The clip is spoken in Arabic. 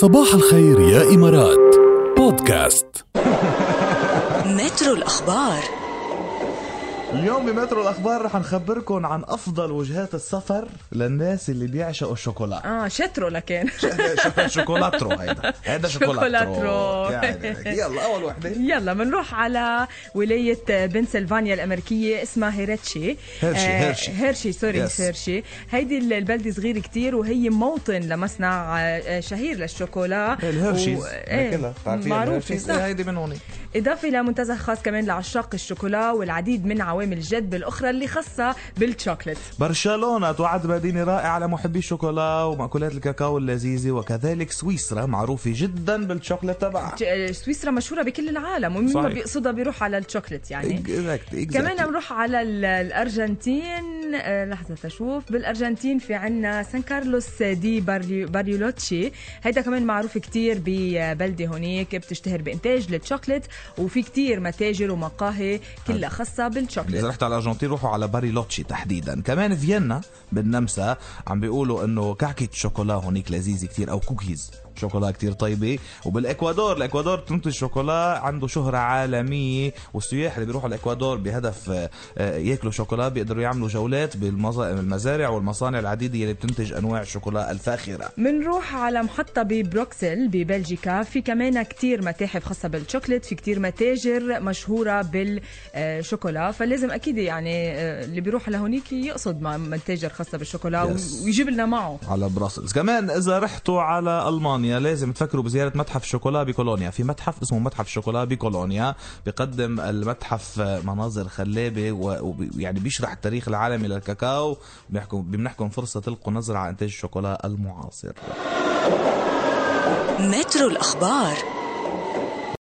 صباح الخير يا إمارات. بودكاست. مترو الأخبار. اليوم بمترو الأخبار رح نخبركم عن أفضل وجهات السفر للناس اللي بيعشقوا الشوكولا آه شترو لكن. شوكولاترو هيدا. هيدا شوكولاترو. يلا أول وحدة. يلا بنروح على ولاية بنسلفانيا الأمريكية اسمها هيرشي. هيرشي، آه، هيرشي. هيرشي sorry Yes. هيرشي. هيدي البلدة صغيرة كتير وهي موطن لمصنع آه، شهير للشوكولا. الهيرشيز. و- إيه، إيه، هيدي من هون إضافة إلى منتزه خاص كمان لعشاق الشوكولا والعديد من عوامل الجذب الأخرى اللي خاصة بالشوكليت برشلونة تعد مدينة رائعة لمحبي الشوكولا ومأكولات الكاكاو اللذيذة وكذلك سويسرا معروفة جدا بالشوكولات تبعها آه، سويسرا مشهورة بكل العالم ومين ما. بيقصدها بيروح على الشوكليت يعني Exactly, exactly. كمان بنروح على ال- آه، لحظة تشوف. بالأرجنتين في عنا سان كارلوس دي باريو- باريولوتشي هيدا كمان معروف كتير ببلدة هونيك بتشتهر بإنتاج الشوكليت وفي كتير متاجر ومقاهي كلها خاصة بالشوكليت إذا رحت على الأرجنتين روحوا على باريلوتشي تحديدا. كمان فيينا بالنمسا عم بيقولوا إنه كعكة شوكولا هونيك لذيذة كتير أو كوكيز. شوكولا كتير طيبة. وبالإكوادور الإكوادور تنتج شوكولا عنده شهرة عالمية والسياح اللي بيروحوا الإكوادور بهدف آه، آه، ياكلوا شوكولا بيقدروا يعملوا جولات بالمزارع والمصانع العديدة اللي بتنتج أنواع الشوكولا الفاخرة. منروح على محطة ببروكسل ببلجيكا في كمان كتير متاحف خاصة بالشوكليت في كتير متاجر مشهورة بالشوكولا فلازم أكيد يعني آه، اللي بيروح لهونيك يقصد متاجر خاصة بالشوكولا. ويجيب لنا معه. على براسلز. كمان إذا رحتوا على المانيا لازم تفكروا بزيارة متحف الشوكولا بكولونيا. في متحف اسمه متحف الشوكولا بكولونيا بيقدم المتحف مناظر خلابة ويعني بيشرح التاريخ العالمي للكاكاو. بيحكوا بيمنحكم فرصة تلقوا نظرة على إنتاج الشوكولا المعاصر. مترو الأخبار.